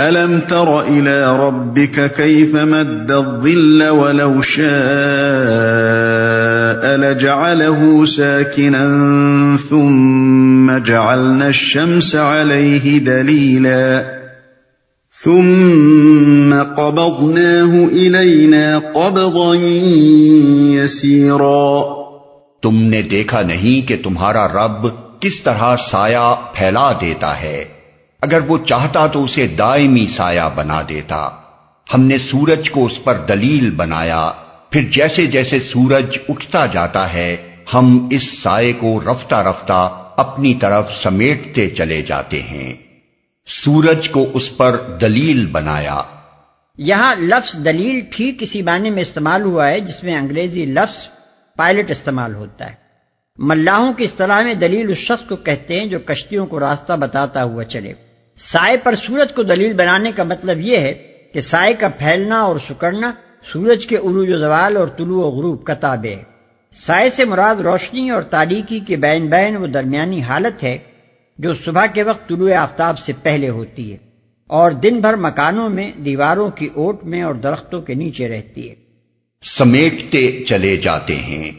أَلَمْ تَرَ إِلَى رَبِّكَ كَيْفَ مَدَّ الظِّلَّ وَلَوْ شَاءَ لَجَعَلَهُ سَاكِنًا ثُمَّ جَعَلْنَا الشَّمْسَ عَلَيْهِ دَلِيلًا ثُمَّ قَبَضْنَاهُ إِلَيْنَا قَبْضًا يَسِيرًا تم نے دیکھا نہیں کہ تمہارا رب کس طرح سایہ پھیلا دیتا ہے۔ اگر وہ چاہتا تو اسے دائمی سایہ بنا دیتا۔ ہم نے سورج کو اس پر دلیل بنایا۔ پھر جیسے جیسے سورج اٹھتا جاتا ہے، ہم اس سائے کو رفتہ رفتہ اپنی طرف سمیٹتے چلے جاتے ہیں۔ سورج کو اس پر دلیل بنایا۔ یہاں لفظ دلیل ٹھیک اسی معنی میں استعمال ہوا ہے، جس میں انگریزی لفظ پائلٹ استعمال ہوتا ہے۔ ملاحوں کی اصطلاح میں دلیل اس شخص کو کہتے ہیں جو کشتیوں کو راستہ بتاتا ہوا چلے۔ سائے پر سورج کو دلیل بنانے کا مطلب یہ ہے کہ سائے کا پھیلنا اور سکڑنا سورج کے عروج و زوال اور طلوع و غروب کا تابع ہے۔ سائے سے مراد روشنی اور تاریکی کے بین بین وہ درمیانی حالت ہے جو صبح کے وقت طلوع آفتاب سے پہلے ہوتی ہے اور دن بھر مکانوں میں دیواروں کی اوٹ میں اور درختوں کے نیچے رہتی ہے۔ سمیٹتے چلے جاتے ہیں۔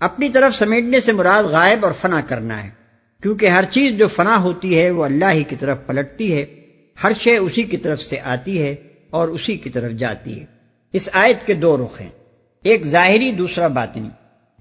اپنی طرف سمیٹنے سے مراد غائب اور فنا کرنا ہے۔ کیونکہ ہر چیز جو فنا ہوتی ہے وہ اللہ ہی کی طرف پلٹتی ہے، ہر شے اسی کی طرف سے آتی ہے اور اسی کی طرف جاتی ہے۔ اس آیت کے دو رخ ہیں۔ ایک ظاہری، دوسرا باطنی۔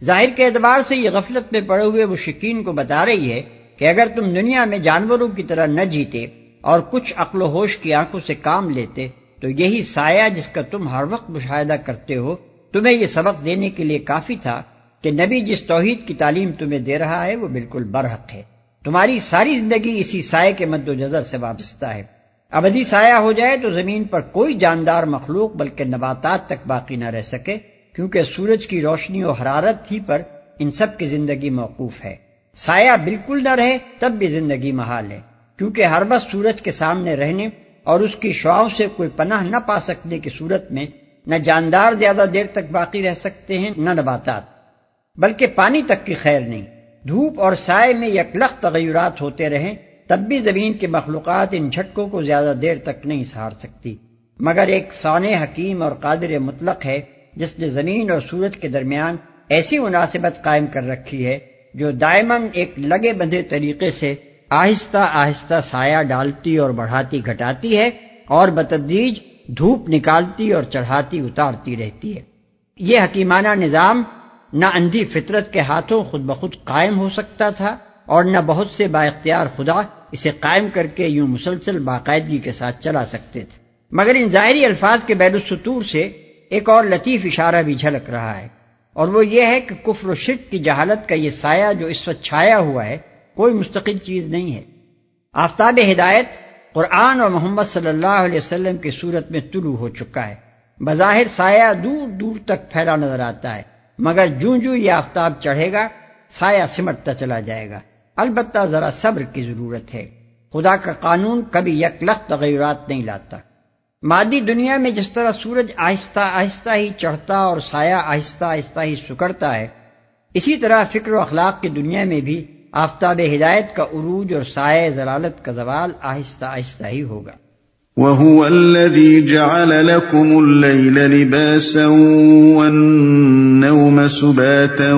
ظاہر کے اعتبار سے یہ غفلت میں پڑے ہوئے وہ شکین کو بتا رہی ہے کہ اگر تم دنیا میں جانوروں کی طرح نہ جیتے اور کچھ عقل و ہوش کی آنکھوں سے کام لیتے، تو یہی سایہ جس کا تم ہر وقت مشاہدہ کرتے ہو، تمہیں یہ سبق دینے کے لیے کافی تھا کہ نبی جس توحید کی تعلیم تمہیں دے رہا ہے وہ بالکل برحق ہے۔ تمہاری ساری زندگی اسی سائے کے مد و جذر سے وابستہ ہے۔ ابدی سایہ ہو جائے تو زمین پر کوئی جاندار مخلوق بلکہ نباتات تک باقی نہ رہ سکے، کیونکہ سورج کی روشنی و حرارت ہی پر ان سب کی زندگی موقوف ہے۔ سایہ بالکل نہ رہے تب بھی زندگی محال ہے، کیونکہ ہر بس سورج کے سامنے رہنے اور اس کی شعاؤں سے کوئی پناہ نہ پا سکنے کی صورت میں نہ جاندار زیادہ دیر تک باقی رہ سکتے ہیں نہ نباتات، بلکہ پانی تک کی خیر نہیں۔ دھوپ اور سائے میں یکلخ تغیرات ہوتے رہیں، تب بھی زمین کے مخلوقات ان جھٹکوں کو زیادہ دیر تک نہیں سہار سکتی۔ مگر ایک سونے حکیم اور قادر مطلق ہے، جس نے زمین اور سورج کے درمیان ایسی مناسبت قائم کر رکھی ہے، جو دائمن ایک لگے بندھے طریقے سے آہستہ آہستہ سایہ ڈالتی اور بڑھاتی گھٹاتی ہے اور بتدریج دھوپ نکالتی اور چڑھاتی اتارتی رہتی ہے۔ یہ حکیمانہ نظام نہ اندھی فطرت کے ہاتھوں خود بخود قائم ہو سکتا تھا اور نہ بہت سے با اختیار خدا اسے قائم کر کے یوں مسلسل باقاعدگی کے ساتھ چلا سکتے تھے۔ مگر ان ظاہری الفاظ کے بین السطور سے ایک اور لطیف اشارہ بھی جھلک رہا ہے اور وہ یہ ہے کہ کفر و شرک کی جہالت کا یہ سایہ جو اس وقت چھایا ہوا ہے کوئی مستقل چیز نہیں ہے۔ آفتاب ہدایت قرآن اور محمد صلی اللہ علیہ وسلم کی صورت میں طلوع ہو چکا ہے۔ بظاہر سایہ دور دور تک پھیلا نظر آتا ہے۔ مگر جوں جوں یہ آفتاب چڑھے گا، سایہ سمٹتا چلا جائے گا۔ البتہ ذرا صبر کی ضرورت ہے۔ خدا کا قانون کبھی یک تغیرات نہیں لاتا۔ مادی دنیا میں جس طرح سورج آہستہ آہستہ ہی چڑھتا اور سایہ آہستہ آہستہ ہی سکڑتا ہے، اسی طرح فکر و اخلاق کی دنیا میں بھی آفتاب ہدایت کا عروج اور سائے ضلالت کا زوال آہستہ آہستہ ہی ہوگا۔ وَهُوَ الَّذِي جَعَلَ لَكُمُ اللَّيْلَ لِبَاسًا وَالنَّوْمَ سُبَاتًا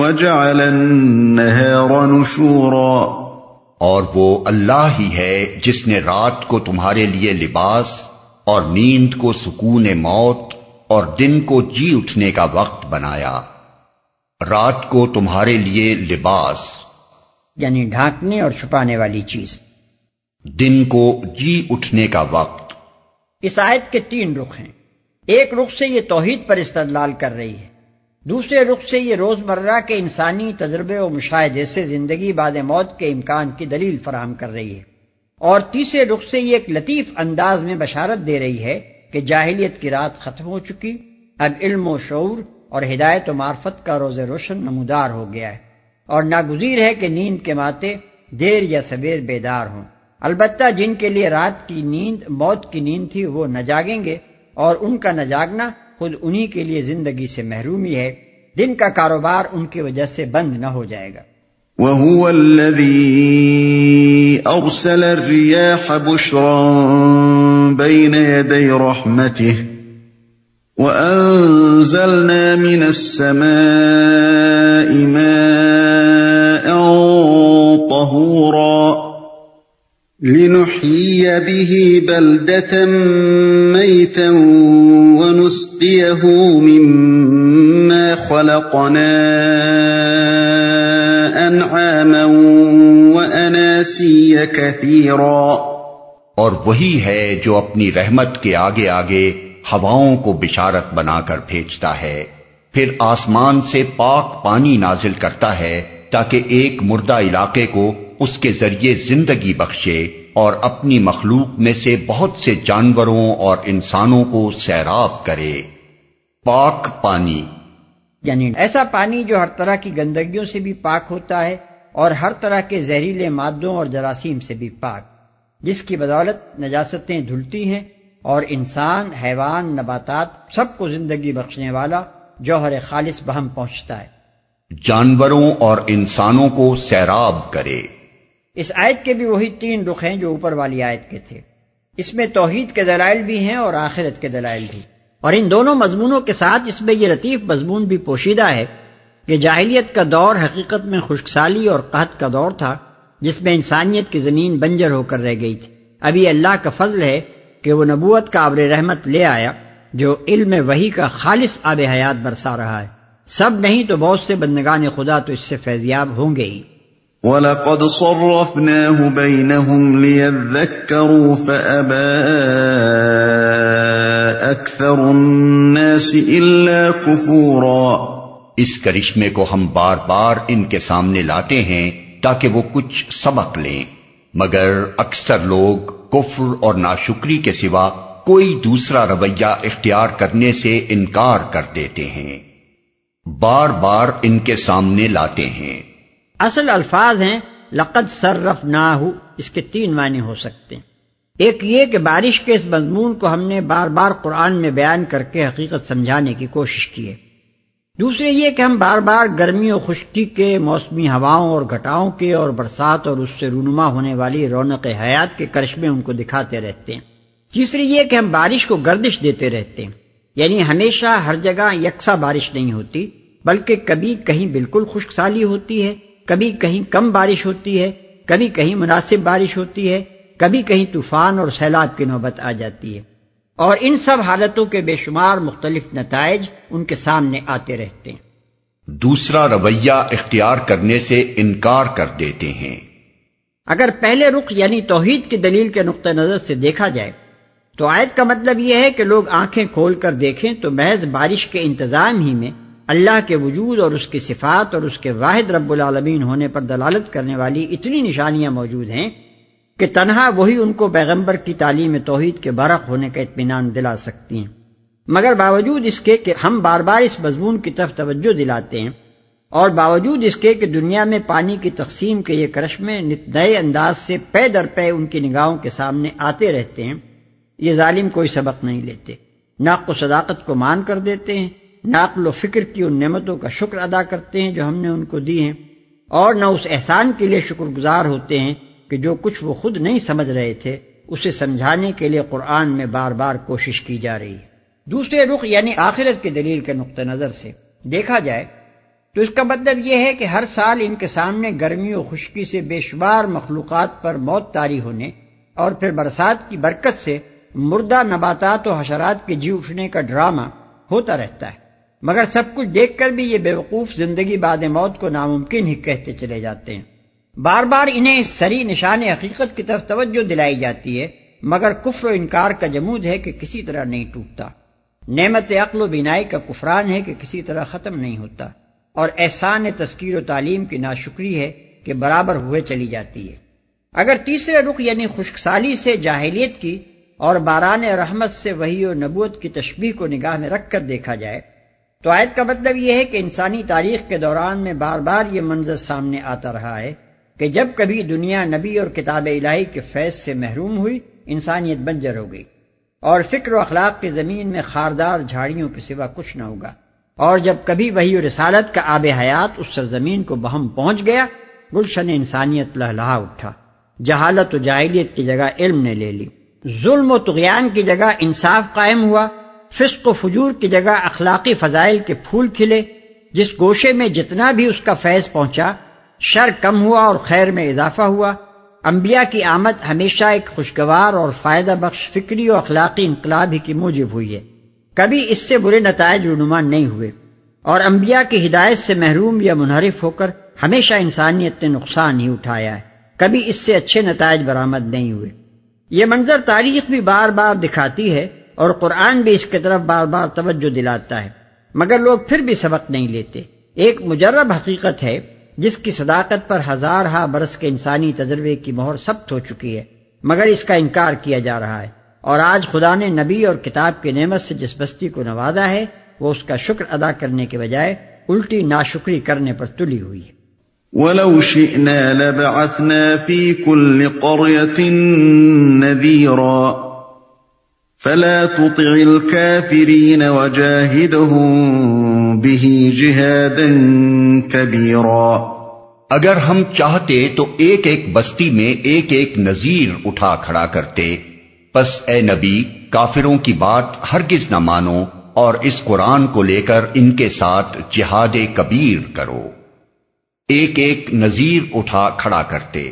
وَجَعَلَ النَّهَارَ نُشُورًا اور وہ اللہ ہی ہے جس نے رات کو تمہارے لیے لباس اور نیند کو سکون موت اور دن کو جی اٹھنے کا وقت بنایا۔ رات کو تمہارے لیے لباس یعنی ڈھانکنے اور چھپانے والی چیز۔ دن کو جی اٹھنے کا وقت۔ اس آیت کے تین رخ ہیں۔ ایک رخ سے یہ توحید پر استدلال کر رہی ہے۔ دوسرے رخ سے یہ روز مرہ کے انسانی تجربے و مشاہدے سے زندگی بعد موت کے امکان کی دلیل فراہم کر رہی ہے۔ اور تیسرے رخ سے یہ ایک لطیف انداز میں بشارت دے رہی ہے کہ جاہلیت کی رات ختم ہو چکی، اب علم و شعور اور ہدایت و معرفت کا روز روشن نمودار ہو گیا ہے۔ اور ناگزیر ہے کہ نیند کے ماتے دیر یا سویر بیدار ہوں۔ البتہ جن کے لیے رات کی نیند، موت کی نیند تھی، وہ نہ جاگیں گے اور ان کا نہ جاگنا خود انہی کے لیے زندگی سے محرومی ہے۔ دن کا کاروبار ان کی وجہ سے بند نہ ہو جائے گا۔ وهو الذي أرسل الرياح بشرا بين يدي رحمته وأنزلنا من السماء ماء لنحيي به بلدة ميتا ونسقيه مما خلقنا أنعاما وأناسيا كثيرا اور وہی ہے جو اپنی رحمت کے آگے آگے ہواؤں کو بشارت بنا کر بھیجتا ہے۔ پھر آسمان سے پاک پانی نازل کرتا ہے تاکہ ایک مردہ علاقے کو اس کے ذریعے زندگی بخشے اور اپنی مخلوق میں سے بہت سے جانوروں اور انسانوں کو سیراب کرے۔ پاک پانی۔ یعنی ایسا پانی جو ہر طرح کی گندگیوں سے بھی پاک ہوتا ہے اور ہر طرح کے زہریلے مادوں اور جراثیم سے بھی پاک جس کی بدولت نجاستیں دھلتی ہیں اور انسان حیوان نباتات سب کو زندگی بخشنے والا جوہر خالص بہم پہنچتا ہے۔ جانوروں اور انسانوں کو سیراب کرے۔ اس آیت کے بھی وہی تین رخ ہیں جو اوپر والی آیت کے تھے۔ اس میں توحید کے دلائل بھی ہیں اور آخرت کے دلائل بھی۔ اور ان دونوں مضمونوں کے ساتھ اس میں یہ لطیف مضمون بھی پوشیدہ ہے کہ جاہلیت کا دور حقیقت میں خشک سالی اور قحط کا دور تھا، جس میں انسانیت کی زمین بنجر ہو کر رہ گئی تھی۔ ابھی اللہ کا فضل ہے کہ وہ نبوت کا عبر رحمت لے آیا، جو علم وہی کا خالص آب حیات برسا رہا ہے۔ سب نہیں تو بہت سے بندگان خدا تو اس سے فیضیاب ہوں گے ہی۔ وَلَقَدْ صَرَّفْنَاهُ بَيْنَهُمْ لِيَذَّكَّرُوا فَأَبَى اکثر الناس الا کفورا اس کرشمے کو ہم بار بار ان کے سامنے لاتے ہیں تاکہ وہ کچھ سبق لیں۔ مگر اکثر لوگ کفر اور ناشکری کے سوا کوئی دوسرا رویہ اختیار کرنے سے انکار کر دیتے ہیں۔ بار بار ان کے سامنے لاتے ہیں۔ اصل الفاظ ہیں، لقد صرف نہ اس کے تین معنی ہو سکتے ہیں۔ ایک یہ کہ بارش کے اس مضمون کو ہم نے بار بار قرآن میں بیان کر کے حقیقت سمجھانے کی کوشش کی ہے۔ دوسرے یہ کہ ہم بار بار گرمی اور خشکی کے موسمی ہواؤں اور گھٹاؤں کے اور برسات اور اس سے رونما ہونے والی رونق حیات کے کرشمے ان کو دکھاتے رہتے ہیں۔ تیسری یہ کہ ہم بارش کو گردش دیتے رہتے ہیں۔ یعنی ہمیشہ ہر جگہ یکساں بارش نہیں ہوتی، بلکہ کبھی کہیں بالکل خشک سالی ہوتی ہے۔ کبھی کہیں کم بارش ہوتی ہے کبھی کہیں مناسب بارش ہوتی ہے کبھی کہیں طوفان اور سیلاب کی نوبت آ جاتی ہے۔ اور ان سب حالتوں کے بے شمار مختلف نتائج ان کے سامنے آتے رہتے ہیں۔ دوسرا رویہ اختیار کرنے سے انکار کر دیتے ہیں۔ اگر پہلے رخ یعنی توحید کی دلیل کے نقطہ نظر سے دیکھا جائے تو آیت کا مطلب یہ ہے کہ لوگ آنکھیں کھول کر دیکھیں تو محض بارش کے انتظام ہی میں اللہ کے وجود اور اس کی صفات اور اس کے واحد رب العالمین ہونے پر دلالت کرنے والی اتنی نشانیاں موجود ہیں کہ تنہا وہی ان کو پیغمبر کی تعلیم توحید کے برق ہونے کا اطمینان دلا سکتی ہیں۔ مگر باوجود اس کے کہ ہم بار بار اس مضمون کی طرف توجہ دلاتے ہیں اور باوجود اس کے کہ دنیا میں پانی کی تقسیم کے یہ کرشمے نئے انداز سے پے در پے ان کی نگاہوں کے سامنے آتے رہتے ہیں، یہ ظالم کوئی سبق نہیں لیتے، ناق و صداقت کو مان کر دیتے ہیں۔ ناقل و فکر کی ان نعمتوں کا شکر ادا کرتے ہیں جو ہم نے ان کو دی ہیں اور نہ اس احسان کے لیے شکر گزار ہوتے ہیں کہ جو کچھ وہ خود نہیں سمجھ رہے تھے، اسے سمجھانے کے لیے قرآن میں بار بار کوشش کی جا رہی ہے۔ دوسرے رخ یعنی آخرت کی دلیل کے نقطہ نظر سے دیکھا جائے تو اس کا مطلب یہ ہے کہ ہر سال ان کے سامنے گرمی و خشکی سے بے شمار مخلوقات پر موت تاری ہونے اور پھر برسات کی برکت سے مردہ نباتات و حشرات کے جی اٹھنے کا ڈرامہ ہوتا رہتا ہے۔ مگر سب کچھ دیکھ کر بھی یہ بے وقوف زندگی بعد موت کو ناممکن ہی کہتے چلے جاتے ہیں۔ بار بار انہیں اس سری نشان حقیقت کی طرف توجہ دلائی جاتی ہے، مگر کفر و انکار کا جمود ہے کہ کسی طرح نہیں ٹوٹتا۔ نعمت عقل و بینائی کا کفران ہے کہ کسی طرح ختم نہیں ہوتا۔ اور احسان تذکیر و تعلیم کی ناشکری ہے کہ برابر ہوئے چلی جاتی ہے۔ اگر تیسرے رخ یعنی خشک سالی سے جاہلیت کی اور باران رحمت سے وہی و نبوت کی تشبیح کو نگاہ میں رکھ کر دیکھا جائے تو آیت کا مطلب یہ ہے کہ انسانی تاریخ کے دوران میں بار بار یہ منظر سامنے آتا رہا ہے کہ جب کبھی دنیا نبی اور کتاب الہی کے فیض سے محروم ہوئی، انسانیت بنجر ہو گئی اور فکر و اخلاق کی زمین میں خاردار جھاڑیوں کے سوا کچھ نہ ہوگا۔ اور جب کبھی وہی رسالت کا آب حیات اس سرزمین کو بہم پہنچ گیا، گلشن انسانیت لہلہا اٹھا۔ جہالت و جاہلیت کی جگہ علم نے لے لی۔ ظلم و تغیان کی جگہ انصاف قائم ہوا۔ فسق و فجور کی جگہ اخلاقی فضائل کے پھول کھلے، جس گوشے میں جتنا بھی اس کا فیض پہنچا، شر کم ہوا اور خیر میں اضافہ ہوا۔ انبیاء کی آمد ہمیشہ ایک خوشگوار اور فائدہ بخش فکری و اخلاقی انقلاب ہی کی موجب ہوئی ہے۔ کبھی اس سے برے نتائج رونما نہیں ہوئے۔ اور انبیاء کی ہدایت سے محروم یا منحرف ہو کر ہمیشہ انسانیت نے نقصان ہی اٹھایا ہے۔ کبھی اس سے اچھے نتائج برآمد نہیں ہوئے۔ یہ منظر تاریخ بھی بار بار دکھاتی ہے اور قرآن بھی اس کی طرف بار بار توجہ دلاتا ہے۔ مگر لوگ پھر بھی سبق نہیں لیتے۔ ایک مجرب حقیقت ہے، جس کی صداقت پر ہزار ہا برس کے انسانی تجربے کی مہر سخت ہو چکی ہے، مگر اس کا انکار کیا جا رہا ہے۔ اور آج خدا نے نبی اور کتاب کی نعمت سے جس بستی کو نوازا ہے، وہ اس کا شکر ادا کرنے کے بجائے الٹی ناشکری کرنے پر تلی ہوئی ہے۔ وَلَوْ شِئْنَا لَبَعَثْنَا فِي كُلِّ قَرْيَةٍ نَذِيرًا۔ فلا تطع الكافرين وجاهدهم به جهادا كبيرا اگر ہم چاہتے تو ایک ایک بستی میں ایک ایک نذیر اٹھا کھڑا کرتے۔ پس اے نبی کافروں کی بات ہرگز نہ مانو اور اس قرآن کو لے کر ان کے ساتھ جہاد کبیر کرو۔ ایک ایک نذیر اٹھا کھڑا کرتے۔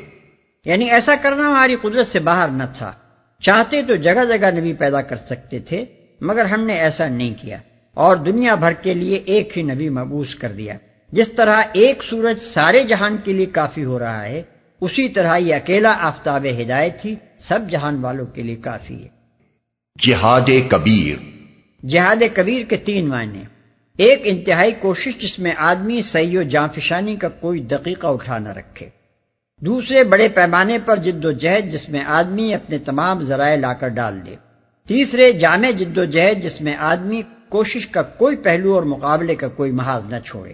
یعنی ایسا کرنا ہماری قدرت سے باہر نہ تھا۔ چاہتے تو جگہ جگہ نبی پیدا کر سکتے تھے مگر ہم نے ایسا نہیں کیا۔ اور دنیا بھر کے لیے ایک ہی نبی مبوس کر دیا۔ جس طرح ایک سورج سارے جہان کے لیے کافی ہو رہا ہے اسی طرح یہ اکیلا آفتاب ہدایت ہی سب جہان والوں کے لیے کافی ہے۔ جہاد کبیر۔ جہاد کبیر کے تین معنی ایک انتہائی کوشش جس میں آدمی سی و جانفشانی کا کوئی دقیقہ اٹھا نہ رکھے۔ دوسرے بڑے پیمانے پر جد و جہد جس میں آدمی اپنے تمام ذرائع لا کر ڈال دے۔ تیسرے، جامع جد و جہد جس میں آدمی کوشش کا کوئی پہلو اور مقابلے کا کوئی محاذ نہ چھوڑے۔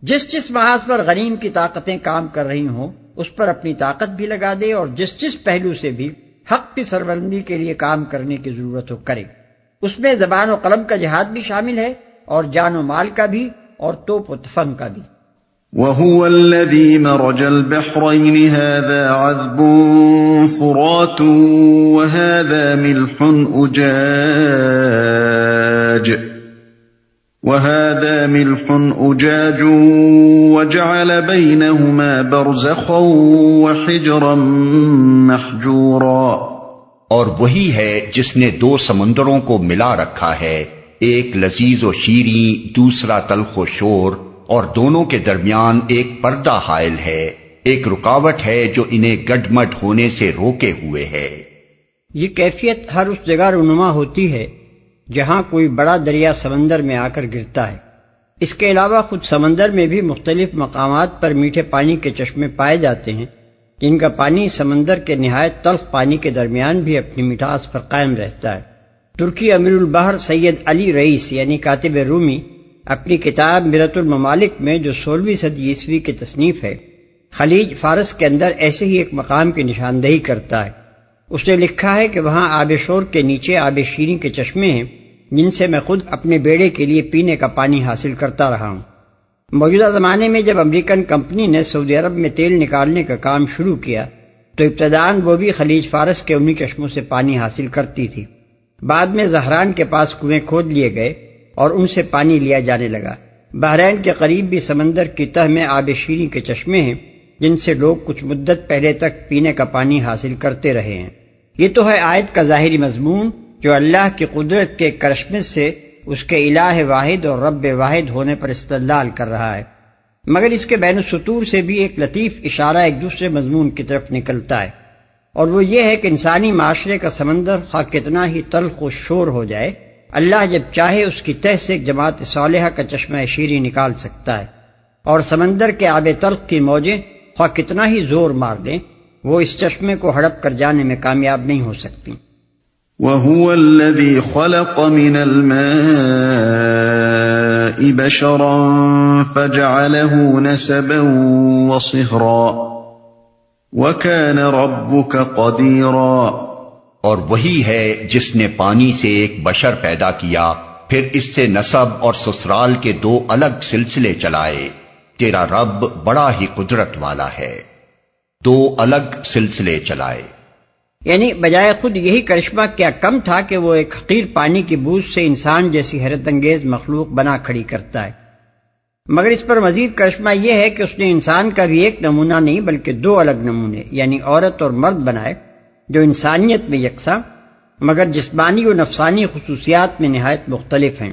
جس جس محاذ پر غنیم کی طاقتیں کام کر رہی ہوں، اس پر اپنی طاقت بھی لگا دے اور جس جس پہلو سے بھی حق کی سربندی کے لیے کام کرنے کی ضرورت ہو کرے۔ اس میں زبان و قلم کا جہاد بھی شامل ہے اور جان و مال کا بھی اور توپ و تفن کا بھی۔ وهو الذي مرج البحرين هذا عذب فرات وهذا ملح أجاج وهذا ملح أجاج وجعل بينهما برزخا وحجرا محجورا اور وہی ہے جس نے دو سمندروں کو ملا رکھا ہے، ایک لذیذ و شیریں، دوسرا تلخ و شور اور دونوں کے درمیان ایک پردہ حائل ہے۔ ایک رکاوٹ ہے جو انہیں گڈمٹ ہونے سے روکے ہوئے ہے۔ یہ کیفیت ہر اس جگہ رونما ہوتی ہے جہاں کوئی بڑا دریا سمندر میں آ کر گرتا ہے۔ اس کے علاوہ خود سمندر میں بھی مختلف مقامات پر میٹھے پانی کے چشمے پائے جاتے ہیں۔ جن کا پانی سمندر کے نہایت تلخ پانی کے درمیان بھی اپنی مٹھاس پر قائم رہتا ہے۔ ترکی امیر البحر سید علی رئیس یعنی کاتب رومی اپنی کتاب مرت الممالک میں جو سولہویں صدی عیسوی کی تصنیف ہے، خلیج فارس کے اندر ایسے ہی ایک مقام کی نشاندہی کرتا ہے۔ اس نے لکھا ہے کہ وہاں آب شور کے نیچے آب شیریں کے چشمے ہیں، جن سے میں خود اپنے بیڑے کے لیے پینے کا پانی حاصل کرتا رہا ہوں۔ موجودہ زمانے میں جب امریکن کمپنی نے سعودی عرب میں تیل نکالنے کا کام شروع کیا، تو ابتدان وہ بھی خلیج فارس کے انہی چشموں سے پانی حاصل کرتی تھی۔ بعد میں زہران کے پاس کنویں کھود لیے گئے۔ اور ان سے پانی لیا جانے لگا۔ بحرین کے قریب بھی سمندر کی تہ میں آب شیریں کے چشمے ہیں، جن سے لوگ کچھ مدت پہلے تک پینے کا پانی حاصل کرتے رہے ہیں۔ یہ تو ہے آیت کا ظاہری مضمون، جو اللہ کی قدرت کے کرشمت سے اس کے الہ واحد اور رب واحد ہونے پر استدلال کر رہا ہے۔ مگر اس کے بین السطور سے بھی ایک لطیف اشارہ ایک دوسرے مضمون کی طرف نکلتا ہے۔ اور وہ یہ ہے کہ انسانی معاشرے کا سمندر خواہ کتنا ہی تلخ و شور ہو جائے اللہ جب چاہے اس کی تہ سے ایک جماعت صالحہ کا چشمہ شیری نکال سکتا ہے اور سمندر کے آب تلخ کی موجیں خواہ کتنا ہی زور مار دیں، وہ اس چشمے کو ہڑپ کر جانے میں کامیاب نہیں ہو سکتی۔ وَهُوَ الَّذِي خَلَقَ مِنَ الْمَاءِ بَشَرًا فَجَعَلَهُ نَسَبًا وَصِهْرًا وَكَانَ رَبُّكَ قَدِيرًا۔ اور وہی ہے جس نے پانی سے ایک بشر پیدا کیا، پھر اس سے نصب اور سسرال کے دو الگ سلسلے چلائے۔ تیرا رب بڑا ہی قدرت والا ہے۔ دو الگ سلسلے چلائے۔ یعنی بجائے خود یہی کرشمہ کیا کم تھا کہ وہ ایک حقیر پانی کی بوجھ سے انسان جیسی حیرت انگیز مخلوق بنا کھڑی کرتا ہے۔ مگر اس پر مزید کرشمہ یہ ہے کہ اس نے انسان کا بھی ایک نمونہ نہیں بلکہ دو الگ نمونے یعنی عورت اور مرد بنائے۔ جو انسانیت میں یکساں، مگر جسمانی و نفسانی خصوصیات میں نہایت مختلف ہیں۔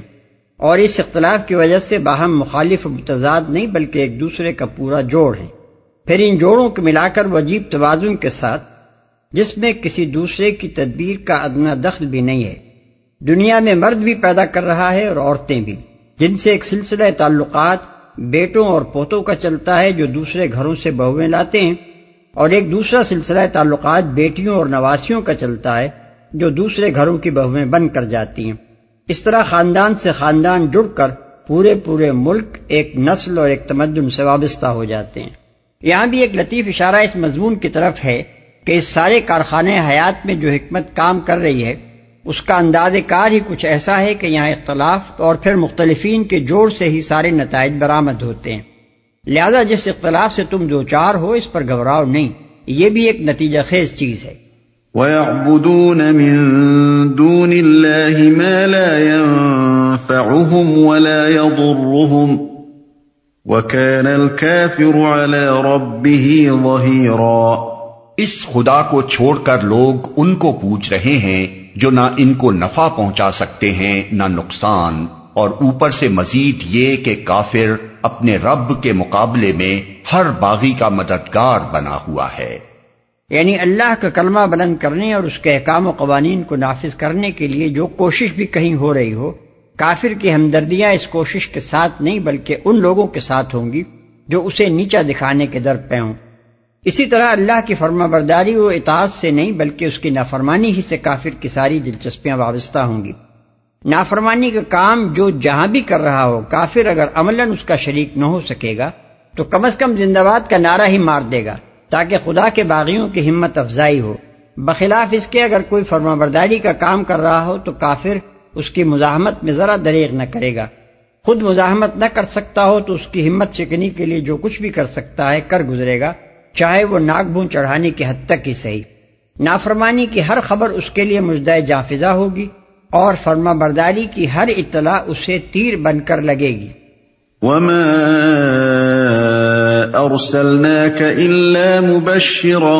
اور اس اختلاف کی وجہ سے باہم مخالف و متضاد نہیں، بلکہ ایک دوسرے کا پورا جوڑ ہے پھر ان جوڑوں کو ملا کر وہ عجیب توازن کے ساتھ، جس میں کسی دوسرے کی تدبیر کا ادنا دخل بھی نہیں ہے۔ دنیا میں مرد بھی پیدا کر رہا ہے اور عورتیں بھی، جن سے ایک سلسلہ تعلقات بیٹوں اور پوتوں کا چلتا ہے، جو دوسرے گھروں سے بہویں لاتے ہیں۔ اور ایک دوسرا سلسلہ تعلقات بیٹیوں اور نواسیوں کا چلتا ہے، جو دوسرے گھروں کی بہویں بن کر جاتی ہیں۔ اس طرح خاندان سے خاندان جڑ کر پورے پورے ملک ایک نسل اور ایک تمدن سے وابستہ ہو جاتے ہیں۔ یہاں بھی ایک لطیف اشارہ اس مضمون کی طرف ہے کہ اس سارے کارخانے حیات میں جو حکمت کام کر رہی ہے، اس کا انداز کار ہی کچھ ایسا ہے کہ یہاں اختلاف اور پھر مختلفین کے جوڑ سے ہی سارے نتائج برآمد ہوتے ہیں۔ لہذا جس اختلاف سے تم دو چار ہو اس پر گھبراؤ نہیں۔ یہ بھی ایک نتیجہ خیز چیز ہے۔ وَيَعْبُدُونَ مِن دُونِ اللَّهِ مَا لَا يَنفَعُهُمْ وَلَا يَضُرُّهُمْ۔ وَكَانَ الْكَافِرُ عَلَى رَبِّهِ ظَهِيرًا۔ اس خدا کو چھوڑ کر لوگ ان کو پوچھ رہے ہیں جو نہ ان کو نفع پہنچا سکتے ہیں نہ نقصان۔ اور اوپر سے مزید یہ کہ کافر اپنے رب کے مقابلے میں ہر باغی کا مددگار بنا ہوا ہے۔ یعنی اللہ کا کلمہ بلند کرنے اور اس کے احکام و قوانین کو نافذ کرنے کے لیے جو کوشش بھی کہیں ہو رہی ہو، کافر کی ہمدردیاں اس کوشش کے ساتھ نہیں بلکہ ان لوگوں کے ساتھ ہوں گی جو اسے نیچا دکھانے کے در پہ ہوں۔ اسی طرح اللہ کی فرما برداری و اطاعت سے نہیں بلکہ اس کی نافرمانی ہی سے کافر کی ساری دلچسپیاں وابستہ ہوں گی۔ نافرمانی کا کام جو جہاں بھی کر رہا ہو، کافر اگر عملاً اس کا شریک نہ ہو سکے گا، تو کم از کم زندہ باد کا نعرہ ہی مار دے گا تاکہ خدا کے باغیوں کی ہمت افزائی ہو۔ بخلاف اس کے اگر کوئی فرما برداری کا کام کر رہا ہو، تو کافر اس کی مزاحمت میں ذرا دریغ نہ کرے گا۔ خود مزاحمت نہ کر سکتا ہو، تو اس کی ہمت شکنی کے لیے جو کچھ بھی کر سکتا ہے کر گزرے گا، چاہے وہ ناک بون چڑھانے کی حد تک ہی صحیح۔ نافرمانی کی ہر خبر اس کے لیے مجدہ جافزہ ہوگی۔ اور فرما برداری کی ہر اطلاع اسے تیر بن کر لگے گی۔ وما ارسلناك الا مبشرا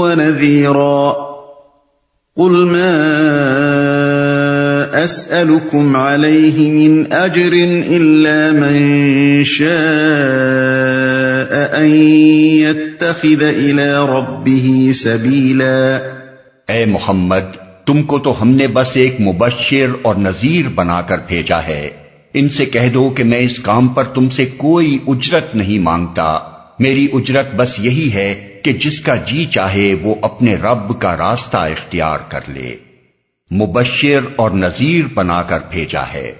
ونذيرا قل ما اسالكم عليه من اجر الا من شاء اے محمد تم کو تو ہم نے بس ایک مبشر اور نذیر بنا کر بھیجا ہے۔ ان سے کہہ دو کہ میں اس کام پر تم سے کوئی اجرت نہیں مانگتا۔ میری اجرت بس یہی ہے کہ جس کا جی چاہے وہ اپنے رب کا راستہ اختیار کر لے۔ مبشر اور نذیر بنا کر بھیجا ہے۔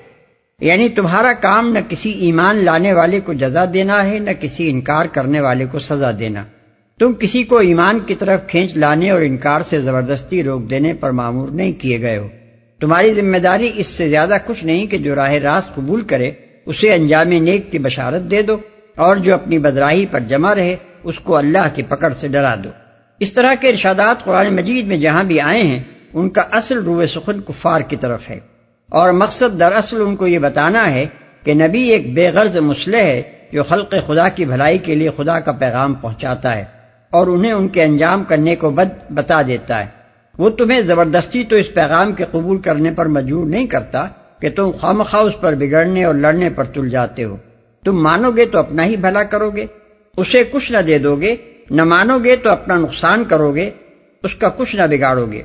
یعنی تمہارا کام نہ کسی ایمان لانے والے کو جزا دینا ہے، نہ کسی انکار کرنے والے کو سزا دینا۔ تم کسی کو ایمان کی طرف کھینچ لانے اور انکار سے زبردستی روک دینے پر معمور نہیں کیے گئے ہو۔ تمہاری ذمہ داری اس سے زیادہ کچھ نہیں کہ جو راہ راست قبول کرے، اسے انجام نیک کی بشارت دے دو اور جو اپنی بدراہی پر جمع رہے، اس کو اللہ کی پکڑ سے ڈرا دو۔ اس طرح کے ارشادات قرآن مجید میں جہاں بھی آئے ہیں، ان کا اصل روح سخن کفار کی طرف ہے۔ اور مقصد دراصل ان کو یہ بتانا ہے کہ نبی ایک بے غرض مسلح ہے جو خلق خدا کی بھلائی کے لیے خدا کا پیغام پہنچاتا ہے۔ اور انہیں ان کے انجام کرنے کو بد بتا دیتا ہے۔ وہ تمہیں زبردستی تو اس پیغام کے قبول کرنے پر مجبور نہیں کرتا کہ تم خام اس پر بگڑنے اور لڑنے پر تل جاتے ہو۔ تم مانو گے تو اپنا ہی بھلا کرو گے۔ اسے کچھ نہ دے دو گے، نہ مانو گے تو اپنا نقصان کرو گے، اس کا کچھ نہ بگاڑو گے۔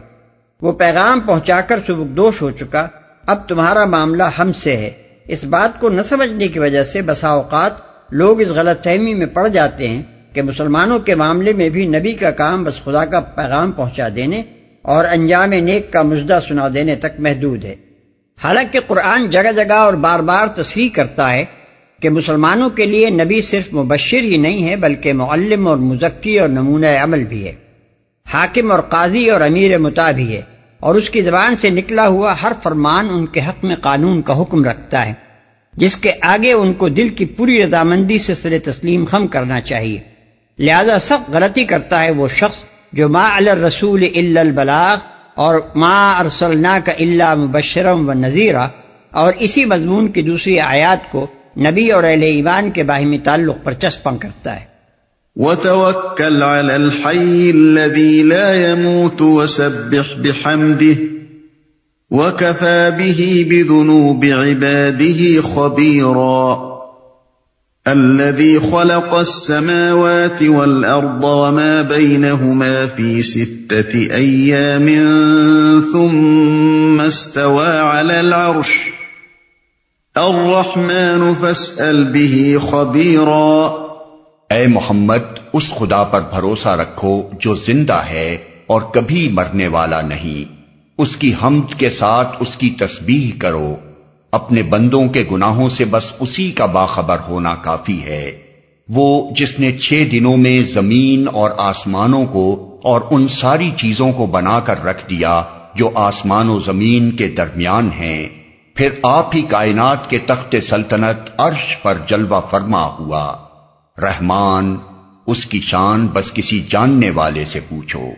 وہ پیغام پہنچا کر سبکدوش ہو چکا۔ اب تمہارا معاملہ ہم سے ہے۔ اس بات کو نہ سمجھنے کی وجہ سے بسا اوقات لوگ اس غلط فہمی میں پڑ جاتے ہیں۔ کہ مسلمانوں کے معاملے میں بھی نبی کا کام بس خدا کا پیغام پہنچا دینے اور انجام نیک کا مجدہ سنا دینے تک محدود ہے۔ حالانکہ قرآن جگہ جگہ اور بار بار تصریح کرتا ہے کہ مسلمانوں کے لیے نبی صرف مبشر ہی نہیں ہے، بلکہ معلم اور مزکی اور نمونہ عمل بھی ہے۔ حاکم اور قاضی اور امیر متا بھی ہے۔ اور اس کی زبان سے نکلا ہوا ہر فرمان ان کے حق میں قانون کا حکم رکھتا ہے، جس کے آگے ان کو دل کی پوری رضامندی سے سر تسلیم خم کرنا چاہیے۔ لہذا سخت غلطی کرتا ہے وہ شخص جو ما علی الرسول الا البلاغ اور ما ارسلنا کا اللہ مبشرم و نذیرہ اور اسی مضمون کی دوسری آیات کو نبی اور اہل ایمان کے باہمی تعلق پر چسپاں کرتا ہے۔ وتوكل على الحي الذي لا يموت وسبح بحمده وكفى به بذنوب عباده خبيرا الذي خلق السماوات والارض وما بينهما في سته ايام ثم استوى على العرش. الرحمن فاسال به خبيرا. اے محمد، اس خدا پر بھروسہ رکھو جو زندہ ہے اور کبھی مرنے والا نہیں۔ اس کی حمد کے ساتھ اس کی تسبیح کرو۔ اپنے بندوں کے گناہوں سے بس اسی کا باخبر ہونا کافی ہے۔ وہ جس نے چھ دنوں میں زمین اور آسمانوں کو اور ان ساری چیزوں کو بنا کر رکھ دیا جو آسمان و زمین کے درمیان ہیں، پھر آپ ہی کائنات کے تخت سلطنت عرش پر جلوہ فرما ہوا۔ رحمان، اس کی شان بس کسی جاننے والے سے پوچھو۔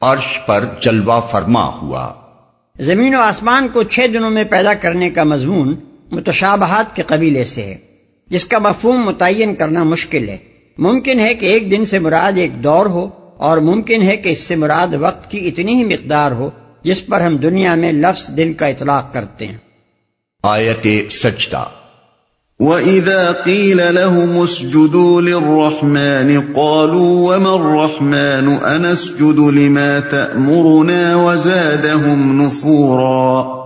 عرش پر جلوہ فرما ہوا۔ زمین و آسمان کو چھ دنوں میں پیدا کرنے کا مضمون متشابہات کے قبیلے سے ہے، جس کا مفہوم متعین کرنا مشکل ہے۔ ممکن ہے کہ ایک دن سے مراد ایک دور ہو اور ممکن ہے کہ اس سے مراد وقت کی اتنی ہی مقدار ہو جس پر ہم دنیا میں لفظ دن کا اطلاق کرتے ہیں۔ آیت سجدہ۔ وَإِذَا قِيلَ لَهُمُ اسْجُدُوا لِلرَّحْمَنِ قَالُوا وَمَا الرَّحْمَنُ أَنَسْجُدُ لِمَا تَأْمُرُنَا وَزَادَهُمْ نُفُورًا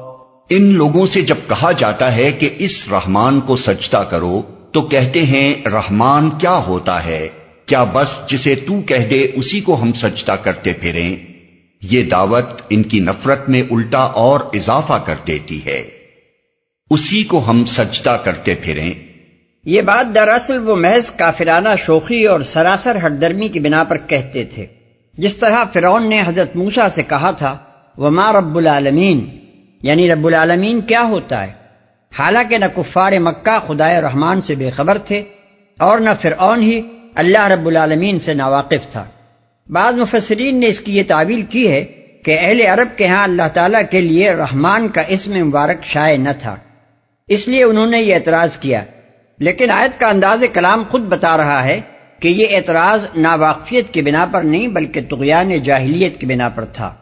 ان لوگوں سے جب کہا جاتا ہے کہ اس رحمان کو سجدہ کرو، تو کہتے ہیں، رحمان کیا ہوتا ہے؟ کیا بس جسے تو کہہ دے، اسی کو ہم سجدہ کرتے پھریں؟ یہ دعوت ان کی نفرت میں الٹا اور اضافہ کر دیتی ہے۔ اسی کو ہم سجدہ کرتے پھریں۔ یہ بات دراصل وہ محض کافرانہ شوخی اور سراسر ہٹ درمی کی بنا پر کہتے تھے۔ جس طرح فرعون نے حضرت موسا سے کہا تھا وہ ماں رب العالمین یعنی رب العالمین کیا ہوتا ہے؟ حالانکہ نہ کفار مکہ خدا رحمان سے بے خبر تھے اور نہ فرعون ہی اللہ رب العالمین سے ناواقف تھا۔ بعض مفسرین نے اس کی یہ تعویل کی ہے کہ اہل عرب کے ہاں اللہ تعالیٰ کے لیے رحمان کا اسم مبارک شائع نہ تھا۔ اس لیے انہوں نے یہ اعتراض کیا۔ لیکن آیت کا انداز کلام خود بتا رہا ہے کہ یہ اعتراض ناواقفیت کی بنا پر نہیں بلکہ تغیان جاہلیت کی بنا پر تھا۔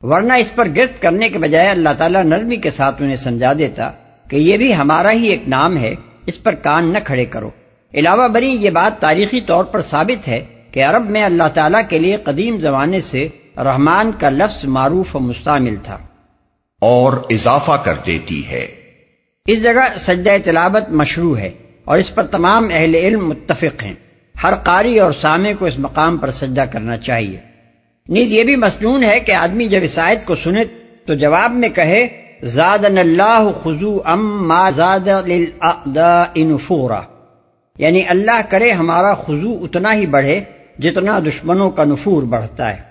ورنہ اس پر گرفت کرنے کے بجائے اللہ تعالیٰ نرمی کے ساتھ انہیں سمجھا دیتا کہ یہ بھی ہمارا ہی ایک نام ہے، اس پر کان نہ کھڑے کرو۔ علاوہ بری یہ بات تاریخی طور پر ثابت ہے کہ عرب میں اللہ تعالیٰ کے لیے قدیم زمانے سے رحمان کا لفظ معروف و مستعمل تھا۔ اور اضافہ کر دیتی ہے۔ اس جگہ سجدہ تلاوت مشروع ہے اور اس پر تمام اہل علم متفق ہیں۔ ہر قاری اور سامے کو اس مقام پر سجدہ کرنا چاہیے۔ نیز یہ بھی مصنون ہے کہ آدمی جب اس آیت کو سنے تو جواب میں کہے زاد اللہ خزو ام ما زاد انفورا یعنی اللہ کرے ہمارا خزو اتنا ہی بڑھے جتنا دشمنوں کا نفور بڑھتا ہے۔